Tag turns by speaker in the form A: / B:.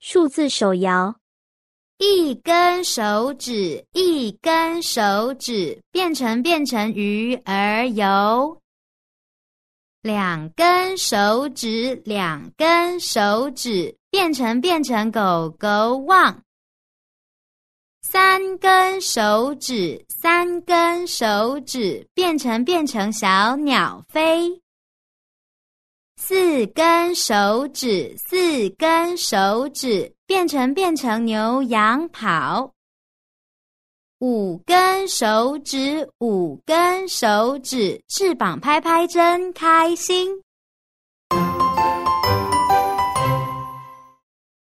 A: 数字手摇，
B: 一根手指，一根手指，变成变成鱼儿游。两根手指，两根手指，变成变成狗狗汪。三根手指，三根手指，变成变成小鸟飞。四根手指，四根手指，变成变成牛羊跑。五根手指，五根手指，翅膀拍拍真开心。